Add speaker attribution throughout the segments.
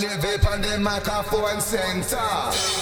Speaker 1: live it on the microphone center.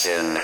Speaker 2: Satisfaction.